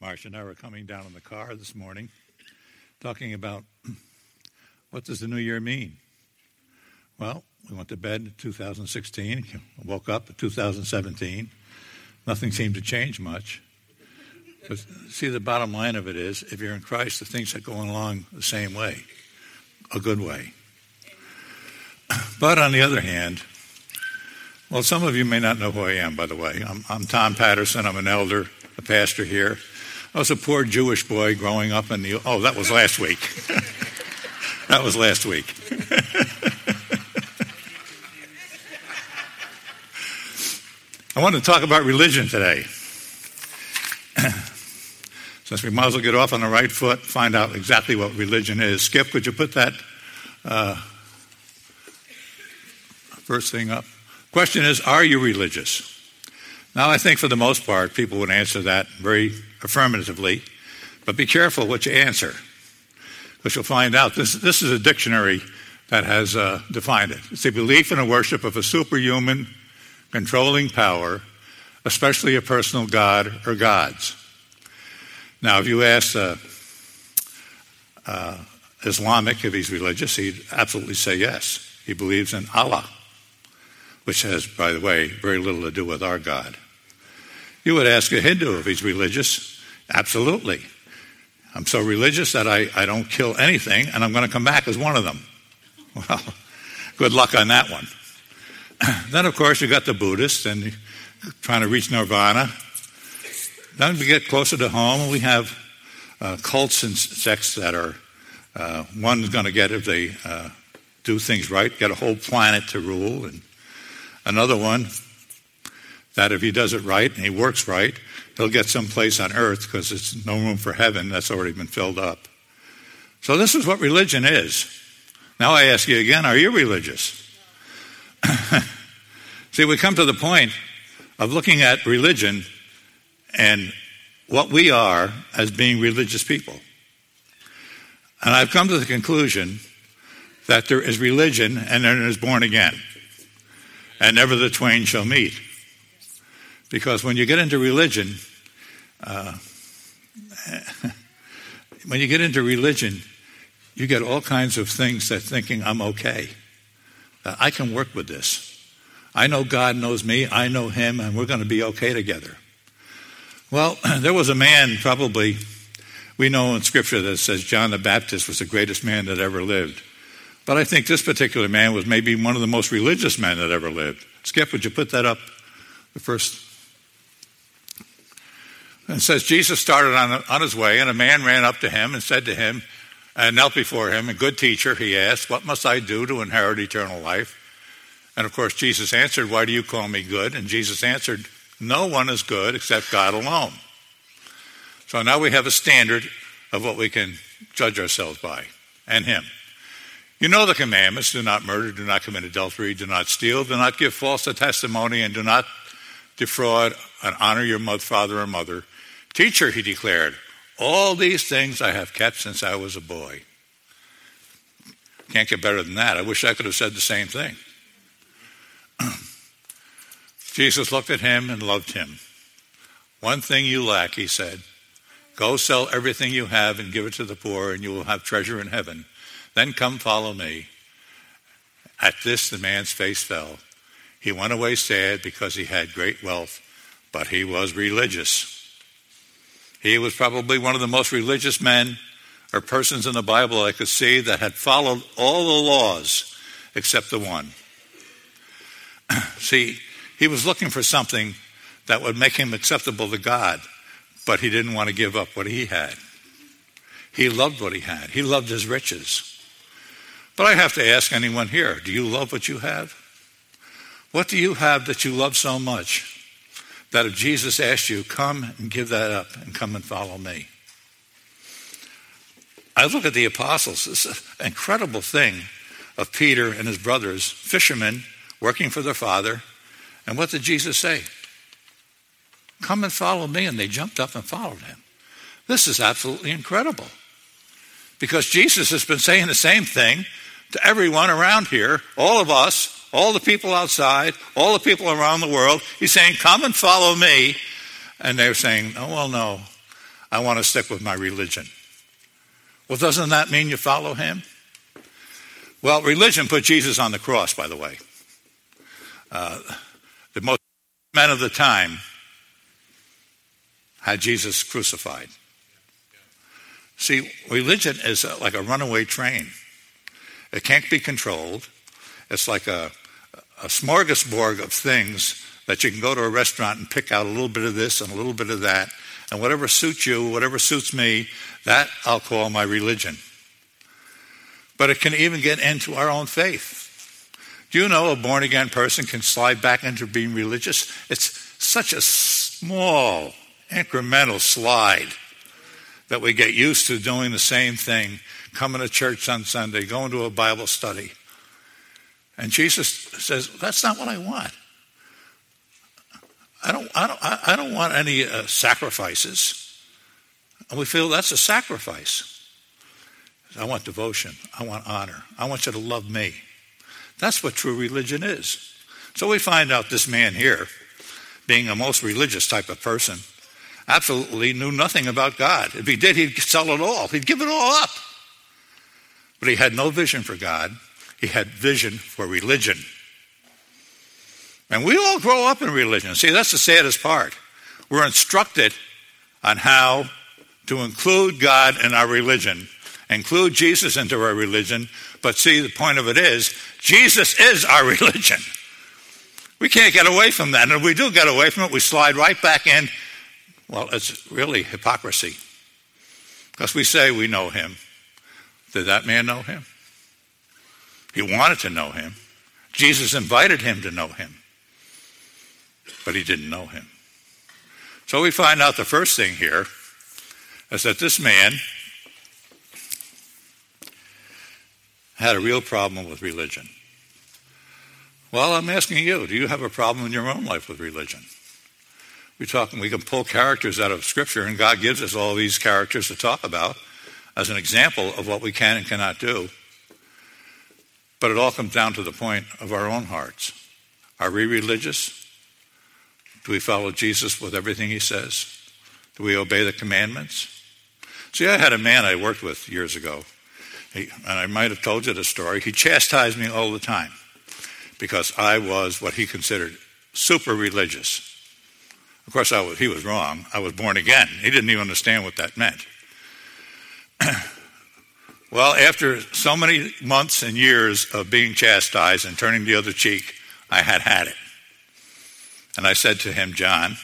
Marcia and I were coming down in the car this morning talking about what does the new year mean? Well, we went to bed in 2016, woke up in 2017. Nothing seemed to change much. But see, the bottom line of it is if you're in Christ, the things are going along the same way, a good way. But on the other hand, well, some of you may not know who I am, by the way. I'm, I'm Tom Patterson. I'm an elder, a pastor here. I was a poor Jewish boy growing up in the. Oh, that was last week. that was last week. I want to talk about religion today. Since we might as well get off on the right foot, find out exactly what religion is. Skip, could you put that uh, first thing up? Question is Are you religious? Now, I think for the most part, people would answer that very affirmatively, but be careful what you answer, because you'll find out this, this is a dictionary that has uh, defined it. It's a belief in a worship of a superhuman, controlling power, especially a personal god or gods. Now, if you ask uh, uh, Islamic if he's religious, he'd absolutely say yes. He believes in Allah which has, by the way, very little to do with our God. You would ask a Hindu if he's religious. Absolutely. I'm so religious that I, I don't kill anything, and I'm going to come back as one of them. Well, good luck on that one. then, of course, you got the Buddhists and trying to reach nirvana. Then we get closer to home, we have uh, cults and sects that are uh, one's going to get if they uh, do things right, get a whole planet to rule, and Another one, that if he does it right and he works right, he'll get some place on earth because it's no room for heaven. That's already been filled up. So, this is what religion is. Now, I ask you again are you religious? See, we come to the point of looking at religion and what we are as being religious people. And I've come to the conclusion that there is religion and then there is born again and never the twain shall meet. Because when you get into religion, uh, when you get into religion, you get all kinds of things that thinking I'm okay. Uh, I can work with this. I know God knows me, I know Him, and we're going to be okay together. Well, there was a man, probably, we know in Scripture that says John the Baptist was the greatest man that ever lived. But I think this particular man was maybe one of the most religious men that ever lived. Skip, would you put that up? The first. And says Jesus started on, on his way, and a man ran up to him and said to him, and knelt before him, a good teacher, he asked, What must I do to inherit eternal life? And of course, Jesus answered, Why do you call me good? And Jesus answered, No one is good except God alone. So now we have a standard of what we can judge ourselves by, and Him. You know the commandments do not murder, do not commit adultery, do not steal, do not give false testimony, and do not defraud and honor your mother, father or mother. Teacher, he declared, all these things I have kept since I was a boy. Can't get better than that. I wish I could have said the same thing. Jesus looked at him and loved him. One thing you lack, he said. Go sell everything you have and give it to the poor, and you will have treasure in heaven. Then come follow me. At this, the man's face fell. He went away sad because he had great wealth, but he was religious. He was probably one of the most religious men or persons in the Bible I could see that had followed all the laws except the one. see, he was looking for something that would make him acceptable to God, but he didn't want to give up what he had. He loved what he had, he loved his riches. But I have to ask anyone here do you love what you have? What do you have that you love so much that if Jesus asked you, come and give that up and come and follow me? I look at the apostles, an incredible thing of Peter and his brothers, fishermen, working for their father. And what did Jesus say? Come and follow me. And they jumped up and followed him. This is absolutely incredible. Because Jesus has been saying the same thing to everyone around here, all of us, all the people outside, all the people around the world. He's saying, Come and follow me. And they're saying, Oh, well, no. I want to stick with my religion. Well, doesn't that mean you follow him? Well, religion put Jesus on the cross, by the way. Uh, the most men of the time had Jesus crucified. See, religion is like a runaway train. It can't be controlled. It's like a, a smorgasbord of things that you can go to a restaurant and pick out a little bit of this and a little bit of that, and whatever suits you, whatever suits me, that I'll call my religion. But it can even get into our own faith. Do you know a born again person can slide back into being religious? It's such a small, incremental slide that we get used to doing the same thing, coming to church on Sunday, going to a Bible study. And Jesus says, That's not what I want. I don't, I don't, I don't want any uh, sacrifices. And we feel that's a sacrifice. I want devotion. I want honor. I want you to love me. That's what true religion is. So we find out this man here, being a most religious type of person, absolutely knew nothing about God. If he did, he'd sell it all, he'd give it all up. But he had no vision for God, he had vision for religion. And we all grow up in religion. See, that's the saddest part. We're instructed on how to include God in our religion, include Jesus into our religion, but see, the point of it is, Jesus is our religion. We can't get away from that. And if we do get away from it, we slide right back in. Well, it's really hypocrisy. Because we say we know him. Did that man know him? He wanted to know him. Jesus invited him to know him but he didn't know him. So we find out the first thing here is that this man had a real problem with religion. Well, I'm asking you, do you have a problem in your own life with religion? We talk, we can pull characters out of Scripture, and God gives us all these characters to talk about as an example of what we can and cannot do. But it all comes down to the point of our own hearts. Are we religious? Do we follow Jesus with everything he says? Do we obey the commandments? See, I had a man I worked with years ago, he, and I might have told you the story. He chastised me all the time because I was what he considered super religious. Of course, was, he was wrong. I was born again. He didn't even understand what that meant. well, after so many months and years of being chastised and turning the other cheek, I had had it. And I said to him, John,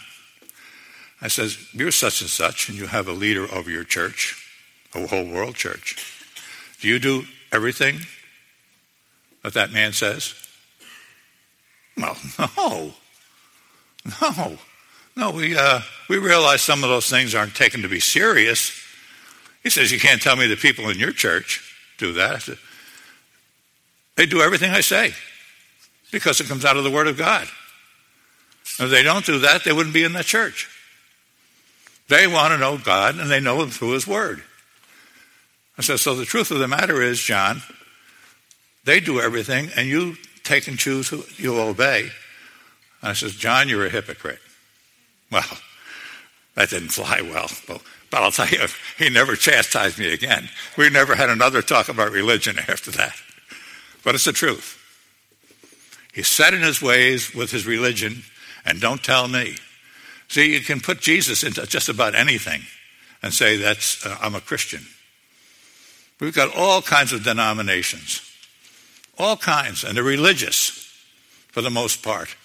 I says, You're such and such, and you have a leader over your church, a whole world church. Do you do everything that that man says? Well, no. No. No, we, uh, we realize some of those things aren't taken to be serious. He says, You can't tell me the people in your church do that. Said, they do everything I say because it comes out of the Word of God. If they don't do that, they wouldn't be in that church. They want to know God, and they know Him through His Word. I said, So the truth of the matter is, John, they do everything, and you take and choose who you obey. I says, John, you're a hypocrite. Well, that didn't fly well. But, but I'll tell you, he never chastised me again. We never had another talk about religion after that. But it's the truth. He's set in his ways with his religion, and don't tell me. See, you can put Jesus into just about anything and say that's uh, I'm a Christian. We've got all kinds of denominations, all kinds, and they're religious for the most part.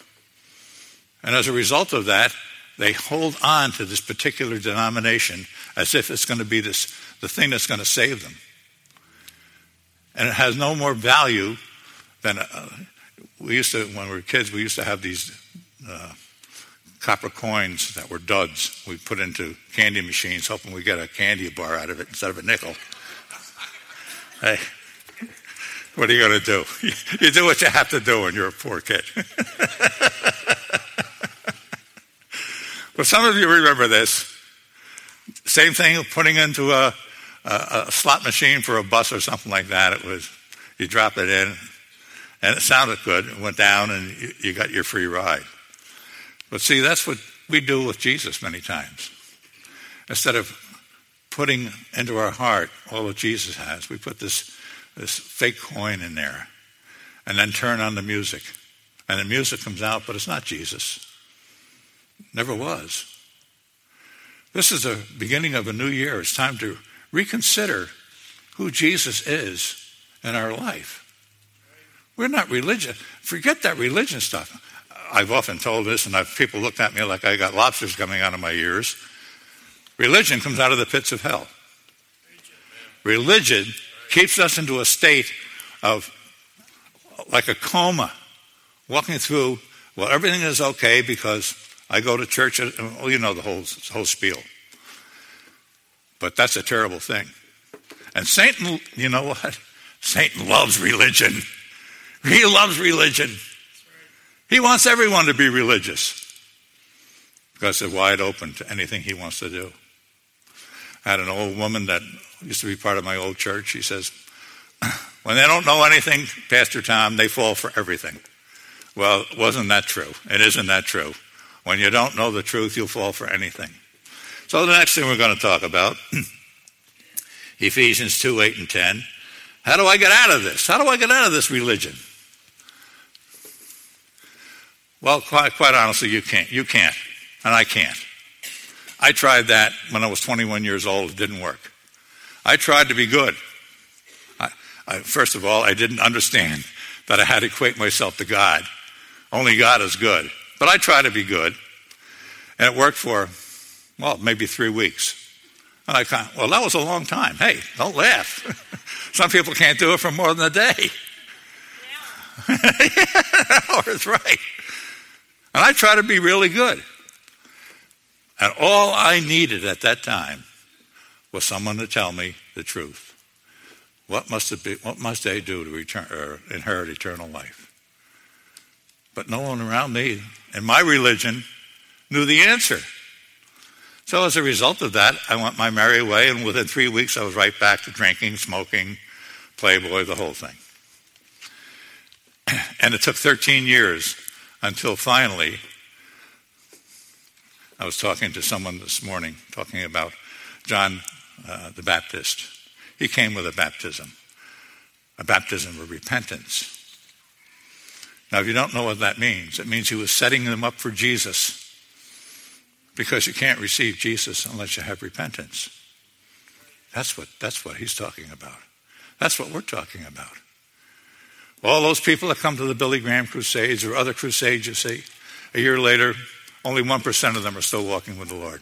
And as a result of that, they hold on to this particular denomination as if it's going to be this the thing that's going to save them. And it has no more value than uh, we used to when we were kids. We used to have these uh, copper coins that were duds we put into candy machines, hoping we get a candy bar out of it instead of a nickel. hey, what are you going to do? You do what you have to do when you're a poor kid. but some of you remember this. Same thing, of putting into a, a, a slot machine for a bus or something like that. It was you drop it in, and it sounded good. It went down, and you, you got your free ride. But see, that's what we do with Jesus many times. Instead of putting into our heart all that Jesus has. We put this, this fake coin in there and then turn on the music. And the music comes out, but it's not Jesus. Never was. This is the beginning of a new year. It's time to reconsider who Jesus is in our life. We're not religious. Forget that religion stuff. I've often told this, and I've, people looked at me like I got lobsters coming out of my ears. Religion comes out of the pits of hell. Religion keeps us into a state of like a coma, walking through, well, everything is okay because I go to church. Uh, well, you know the whole, whole spiel. But that's a terrible thing. And Satan, you know what? Satan loves religion. He loves religion. He wants everyone to be religious because they're wide open to anything he wants to do. I had an old woman that used to be part of my old church. She says, When they don't know anything, Pastor Tom, they fall for everything. Well, wasn't that true? It isn't that true. When you don't know the truth, you'll fall for anything. So the next thing we're going to talk about, Ephesians 2, 8, and 10. How do I get out of this? How do I get out of this religion? Well, quite, quite honestly, you can't. You can't. And I can't. I tried that when I was 21 years old. It didn't work. I tried to be good. I, I, first of all, I didn't understand that I had to equate myself to God. Only God is good. But I try to be good. And it worked for, well, maybe three weeks. And I kind of, well, that was a long time. Hey, don't laugh. Some people can't do it for more than a day. Yeah. yeah, that's right. And I try to be really good. And all I needed at that time was someone to tell me the truth. What must, it be, what must they do to return, or inherit eternal life? But no one around me in my religion knew the answer. So as a result of that, I went my merry way, and within three weeks, I was right back to drinking, smoking, Playboy, the whole thing. And it took 13 years until finally, I was talking to someone this morning, talking about John uh, the Baptist. He came with a baptism, a baptism of repentance. Now, if you don't know what that means, it means he was setting them up for Jesus because you can't receive Jesus unless you have repentance. That's what, that's what he's talking about. That's what we're talking about. All those people that come to the Billy Graham Crusades or other crusades, you see, a year later, only 1% of them are still walking with the Lord.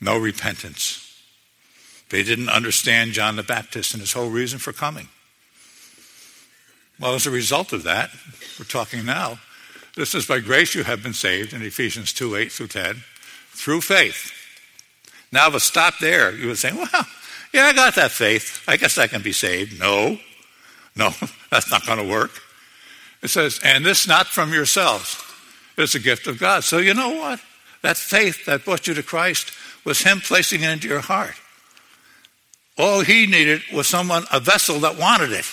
No repentance. They didn't understand John the Baptist and his whole reason for coming. Well, as a result of that, we're talking now, this is by grace you have been saved in Ephesians 2 8 through 10, through faith. Now, if I stop there, you would say, well, yeah, I got that faith. I guess I can be saved. No, no, that's not going to work. It says, and this not from yourselves. It's a gift of God. So you know what? That faith that brought you to Christ was Him placing it into your heart. All He needed was someone, a vessel that wanted it.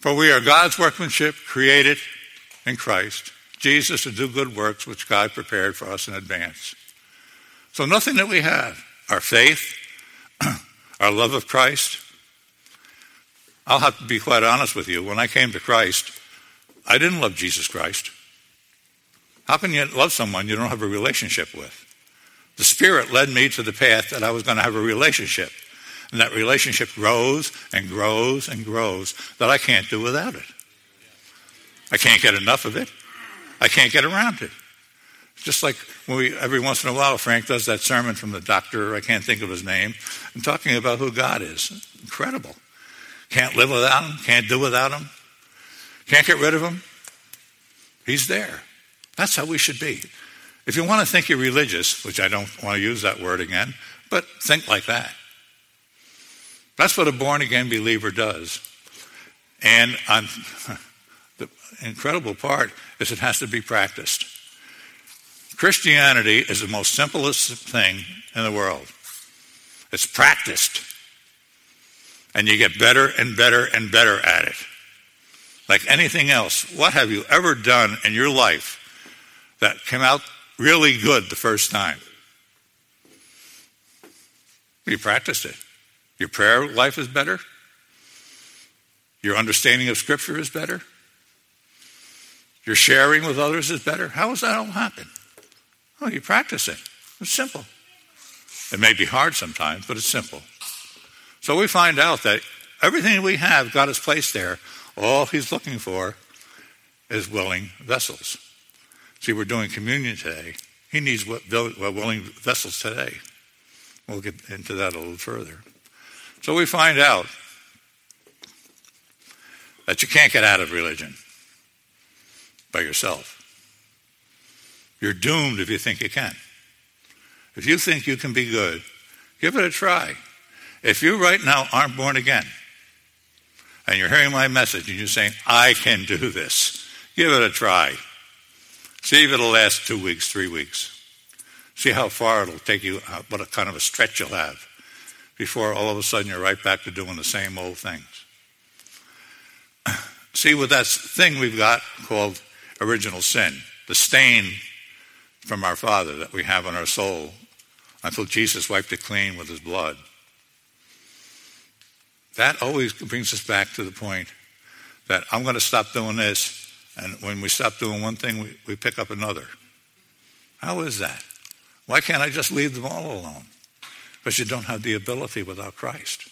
For we are God's workmanship, created in Christ, Jesus, to do good works which God prepared for us in advance. So nothing that we have, our faith, our love of Christ, I'll have to be quite honest with you. When I came to Christ, I didn't love Jesus Christ. How can you love someone you don't have a relationship with? The Spirit led me to the path that I was going to have a relationship. And that relationship grows and grows and grows that I can't do without it. I can't get enough of it. I can't get around it. Just like when we, every once in a while, Frank does that sermon from the doctor, I can't think of his name, and talking about who God is. Incredible. Can't live without him, can't do without him, can't get rid of him. He's there. That's how we should be. If you want to think you're religious, which I don't want to use that word again, but think like that. That's what a born again believer does. And I'm, the incredible part is it has to be practiced. Christianity is the most simplest thing in the world. It's practiced. And you get better and better and better at it. Like anything else, what have you ever done in your life that came out really good the first time? You practiced it. Your prayer life is better. Your understanding of Scripture is better. Your sharing with others is better. How does that all happen? Oh, you practice it. It's simple. It may be hard sometimes, but it's simple. So we find out that everything we have, God has placed there. All He's looking for is willing vessels. See, we're doing communion today. He needs willing vessels today. We'll get into that a little further. So we find out that you can't get out of religion by yourself. You're doomed if you think you can. If you think you can be good, give it a try. If you right now aren't born again, and you're hearing my message and you're saying, I can do this, give it a try. See if it'll last two weeks, three weeks. See how far it'll take you, what a kind of a stretch you'll have before all of a sudden you're right back to doing the same old things. See with that thing we've got called original sin, the stain from our Father that we have on our soul until Jesus wiped it clean with his blood. That always brings us back to the point that I'm going to stop doing this, and when we stop doing one thing, we, we pick up another. How is that? Why can't I just leave them all alone? Because you don't have the ability without Christ.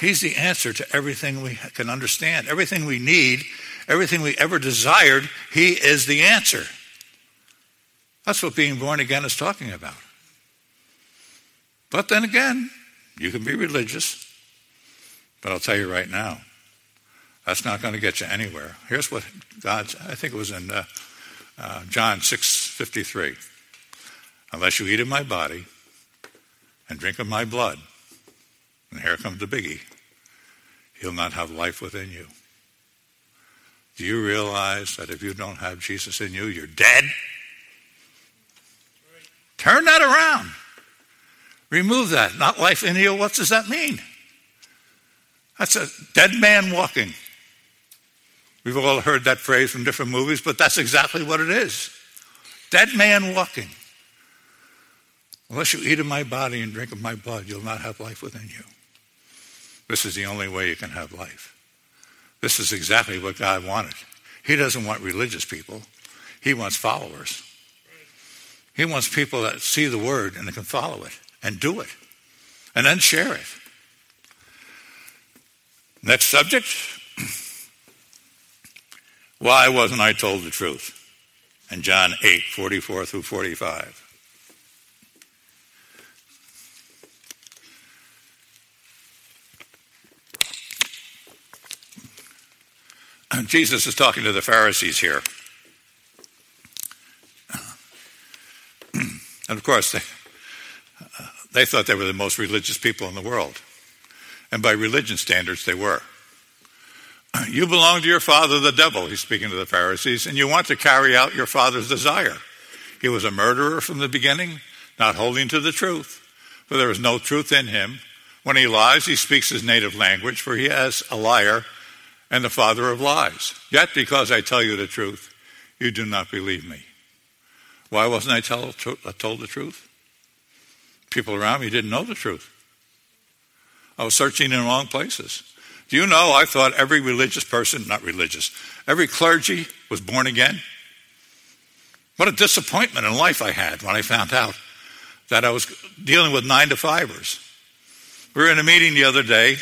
He's the answer to everything we can understand, everything we need, everything we ever desired. He is the answer. That's what being born again is talking about. But then again, you can be religious, but I'll tell you right now, that's not going to get you anywhere. Here's what God, I think it was in uh, uh, John 6:53. Unless you eat of my body and drink of my blood, and here comes the biggie, you'll not have life within you. Do you realize that if you don't have Jesus in you, you're dead? Turn that around. Remove that. Not life in you. What does that mean? That's a dead man walking. We've all heard that phrase from different movies, but that's exactly what it is. Dead man walking. Unless you eat of my body and drink of my blood, you'll not have life within you. This is the only way you can have life. This is exactly what God wanted. He doesn't want religious people, He wants followers. He wants people that see the word and can follow it and do it and then share it. Next subject. Why wasn't I told the truth? In John 8, 44 through 45. Jesus is talking to the Pharisees here. And of course, they, uh, they thought they were the most religious people in the world. And by religion standards, they were. You belong to your father, the devil, he's speaking to the Pharisees, and you want to carry out your father's desire. He was a murderer from the beginning, not holding to the truth, for there is no truth in him. When he lies, he speaks his native language, for he is a liar and the father of lies. Yet, because I tell you the truth, you do not believe me. Why wasn't I tell, uh, told the truth? People around me didn't know the truth. I was searching in wrong places. Do you know I thought every religious person, not religious, every clergy was born again? What a disappointment in life I had when I found out that I was dealing with nine to fivers. We were in a meeting the other day,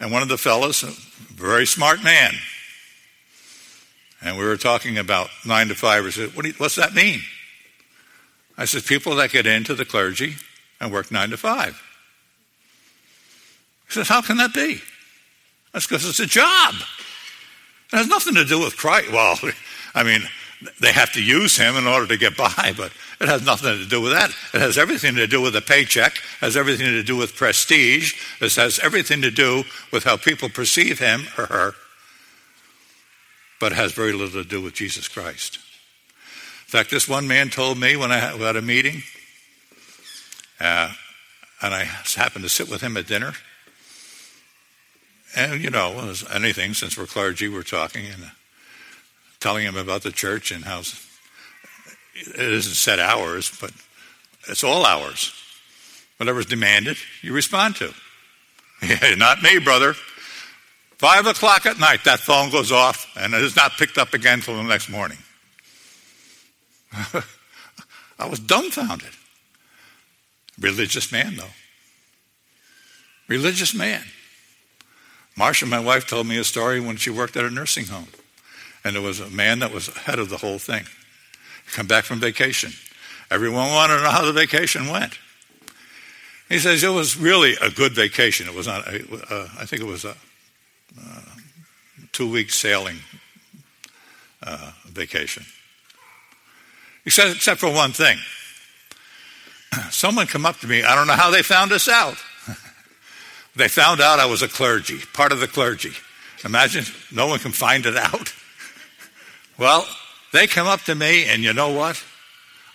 and one of the fellows, a very smart man, and we were talking about nine to fivers. What you, what's that mean? I said, people that get into the clergy and work nine to five. He says, how can that be? That's because it's a job. It has nothing to do with Christ. Well, I mean, they have to use him in order to get by, but it has nothing to do with that. It has everything to do with a paycheck, has everything to do with prestige, it has everything to do with how people perceive him or her, but has very little to do with Jesus Christ. In fact, this one man told me when I had a meeting, uh, and I happened to sit with him at dinner. And, you know, as anything, since we're clergy, we're talking and telling him about the church and how it isn't set hours, but it's all hours. Whatever's demanded, you respond to. Yeah, not me, brother. Five o'clock at night, that phone goes off, and it is not picked up again until the next morning. I was dumbfounded. Religious man, though. Religious man. Marcia, my wife, told me a story when she worked at a nursing home. And there was a man that was head of the whole thing. Come back from vacation. Everyone wanted to know how the vacation went. He says it was really a good vacation. It was on, uh, I think it was a uh, two week sailing uh, vacation. Except, except for one thing. Someone come up to me, I don't know how they found us out. they found out I was a clergy, part of the clergy. Imagine no one can find it out. Well, they come up to me, and you know what?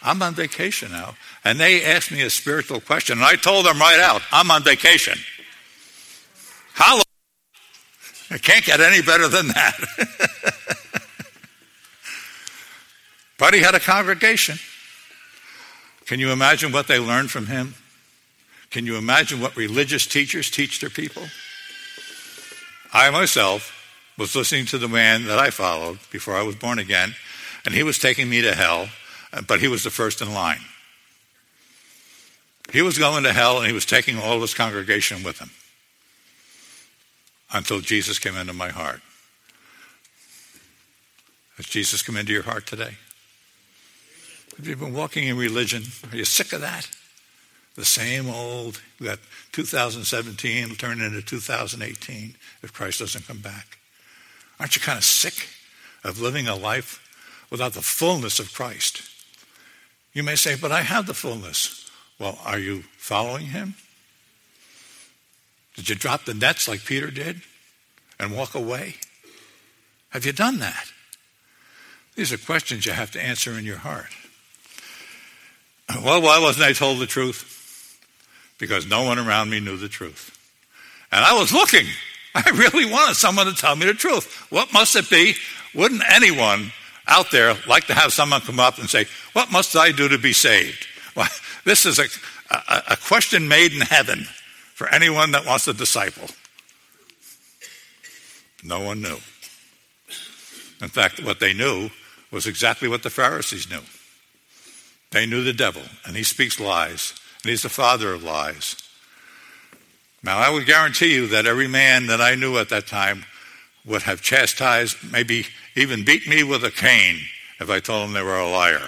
I'm on vacation now. And they asked me a spiritual question, and I told them right out, I'm on vacation. How? It can't get any better than that. but he had a congregation. Can you imagine what they learned from him? Can you imagine what religious teachers teach their people? I myself was listening to the man that I followed before I was born again, and he was taking me to hell, uh, but he was the first in line. He was going to hell, and he was taking all of his congregation with him until Jesus came into my heart. Has Jesus come into your heart today? Have you been walking in religion? Are you sick of that? The same old, got 2017 will turn into 2018 if Christ doesn't come back. Aren't you kind of sick of living a life without the fullness of Christ? You may say, but I have the fullness. Well, are you following him? Did you drop the nets like Peter did and walk away? Have you done that? These are questions you have to answer in your heart. Well, why wasn't I told the truth? Because no one around me knew the truth. And I was looking. I really wanted someone to tell me the truth. What must it be? Wouldn't anyone out there like to have someone come up and say, What must I do to be saved? Well, this is a, a, a question made in heaven for anyone that wants a disciple. No one knew. In fact, what they knew was exactly what the Pharisees knew. They knew the devil, and he speaks lies, and he's the father of lies. Now, I would guarantee you that every man that I knew at that time would have chastised, maybe even beat me with a cane if I told them they were a liar.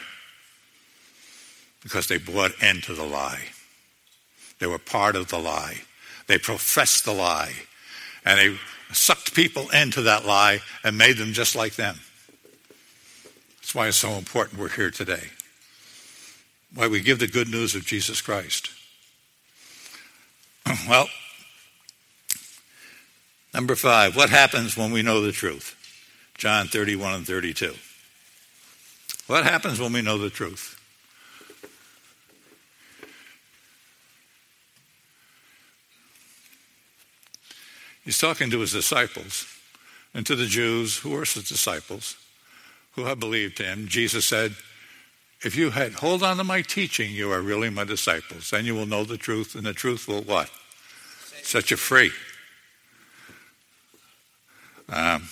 Because they bought into the lie. They were part of the lie. They professed the lie. And they sucked people into that lie and made them just like them. That's why it's so important we're here today why we give the good news of Jesus Christ. Well, number five, what happens when we know the truth? John 31 and 32. What happens when we know the truth? He's talking to his disciples and to the Jews who were his disciples who have believed him. Jesus said, if you had hold on to my teaching, you are really my disciples. Then you will know the truth, and the truth will what? Set you free. Um,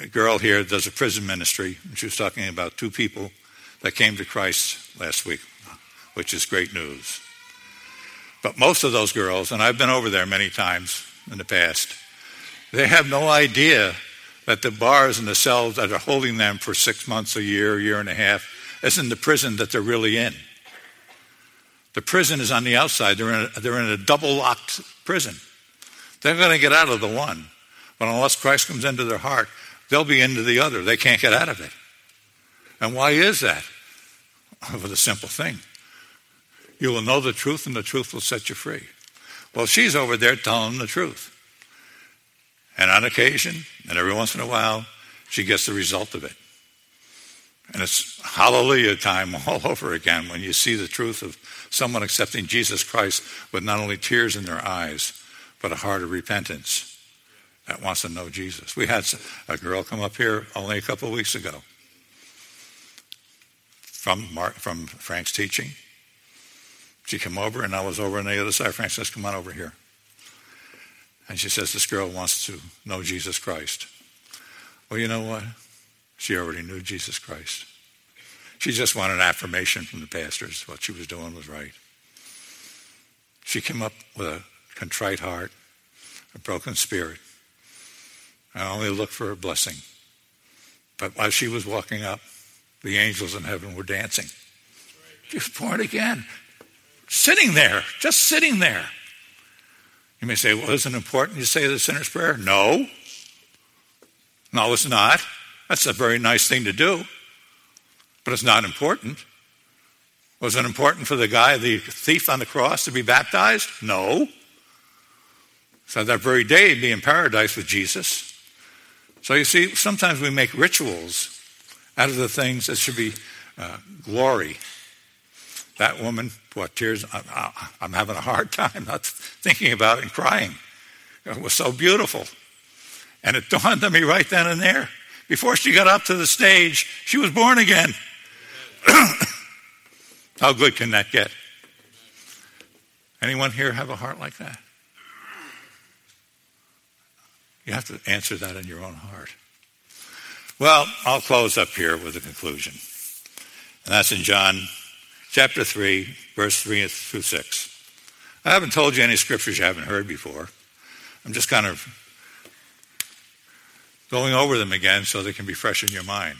a girl here does a prison ministry. and She was talking about two people that came to Christ last week, which is great news. But most of those girls, and I've been over there many times in the past, they have no idea that the bars and the cells that are holding them for six months, a year, a year and a half, isn't the prison that they're really in. The prison is on the outside. They're in a, they're in a double locked prison. They're going to get out of the one. But unless Christ comes into their heart, they'll be into the other. They can't get out of it. And why is that? For the simple thing you will know the truth, and the truth will set you free. Well, she's over there telling the truth. And on occasion, and every once in a while, she gets the result of it. And it's hallelujah time all over again when you see the truth of someone accepting Jesus Christ with not only tears in their eyes, but a heart of repentance that wants to know Jesus. We had a girl come up here only a couple of weeks ago from, Mark, from Frank's teaching. She came over, and I was over on the other side. Frances, come on over here. And she says, This girl wants to know Jesus Christ. Well, you know what? She already knew Jesus Christ. She just wanted affirmation from the pastors. What she was doing was right. She came up with a contrite heart, a broken spirit. I only looked for a blessing. But while she was walking up, the angels in heaven were dancing. Was born again. Sitting there, just sitting there. You may say, well, isn't it important you say the sinner's prayer? No. No, it's not. That's a very nice thing to do, but it's not important. Was it important for the guy, the thief on the cross, to be baptized? No. So that very day he'd be in paradise with Jesus. So you see, sometimes we make rituals out of the things that should be uh, glory. That woman, what tears, I'm having a hard time not thinking about it and crying. It was so beautiful. And it dawned on me right then and there. Before she got up to the stage, she was born again. How good can that get? Anyone here have a heart like that? You have to answer that in your own heart. Well, I'll close up here with a conclusion. And that's in John chapter 3, verse 3 through 6. I haven't told you any scriptures you haven't heard before. I'm just kind of going over them again so they can be fresh in your mind.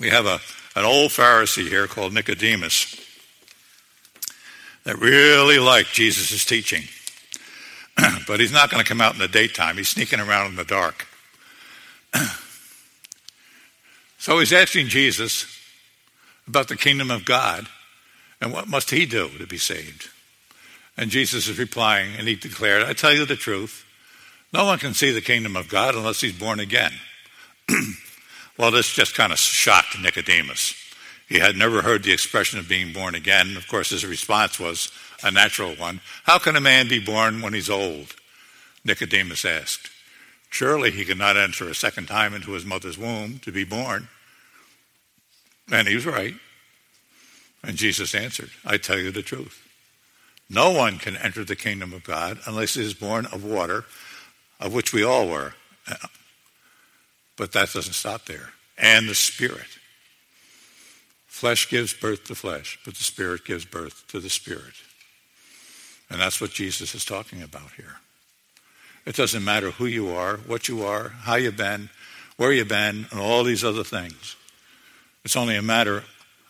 We have a, an old Pharisee here called Nicodemus that really liked Jesus' teaching. but he's not going to come out in the daytime. He's sneaking around in the dark. so he's asking Jesus about the kingdom of God and what must he do to be saved. And Jesus is replying, and he declared, I tell you the truth. No one can see the kingdom of God unless he's born again. well, this just kind of shocked Nicodemus. He had never heard the expression of being born again. Of course, his response was a natural one. How can a man be born when he's old? Nicodemus asked. Surely he cannot enter a second time into his mother's womb to be born. And he was right. And Jesus answered, I tell you the truth. No one can enter the kingdom of God unless he is born of water, of which we all were. But that doesn't stop there. And the Spirit. Flesh gives birth to flesh, but the Spirit gives birth to the Spirit. And that's what Jesus is talking about here. It doesn't matter who you are, what you are, how you've been, where you've been, and all these other things. It's only a matter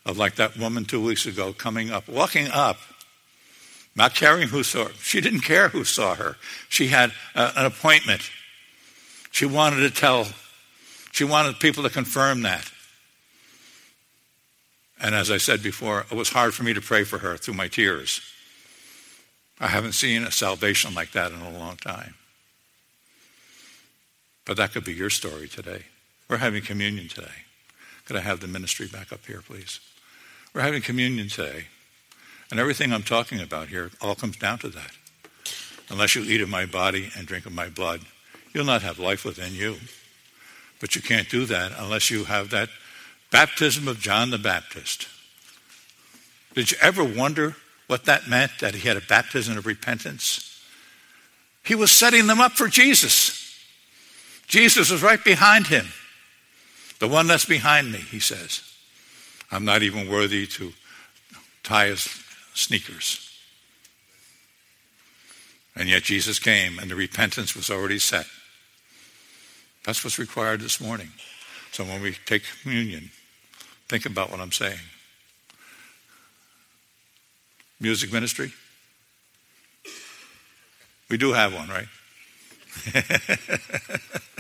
of like that woman two weeks ago coming up, walking up not caring who saw her. She didn't care who saw her. She had a, an appointment. She wanted to tell, she wanted people to confirm that. And as I said before, it was hard for me to pray for her through my tears. I haven't seen a salvation like that in a long time. But that could be your story today. We're having communion today. Could I have the ministry back up here, please? We're having communion today. And everything I'm talking about here all comes down to that. Unless you eat of my body and drink of my blood, you'll not have life within you. But you can't do that unless you have that baptism of John the Baptist. Did you ever wonder what that meant, that he had a baptism of repentance? He was setting them up for Jesus. Jesus was right behind him. The one that's behind me, he says. I'm not even worthy to tie his sneakers. And yet Jesus came and the repentance was already set. That's what's required this morning. So when we take communion, think about what I'm saying. Music ministry? We do have one, right?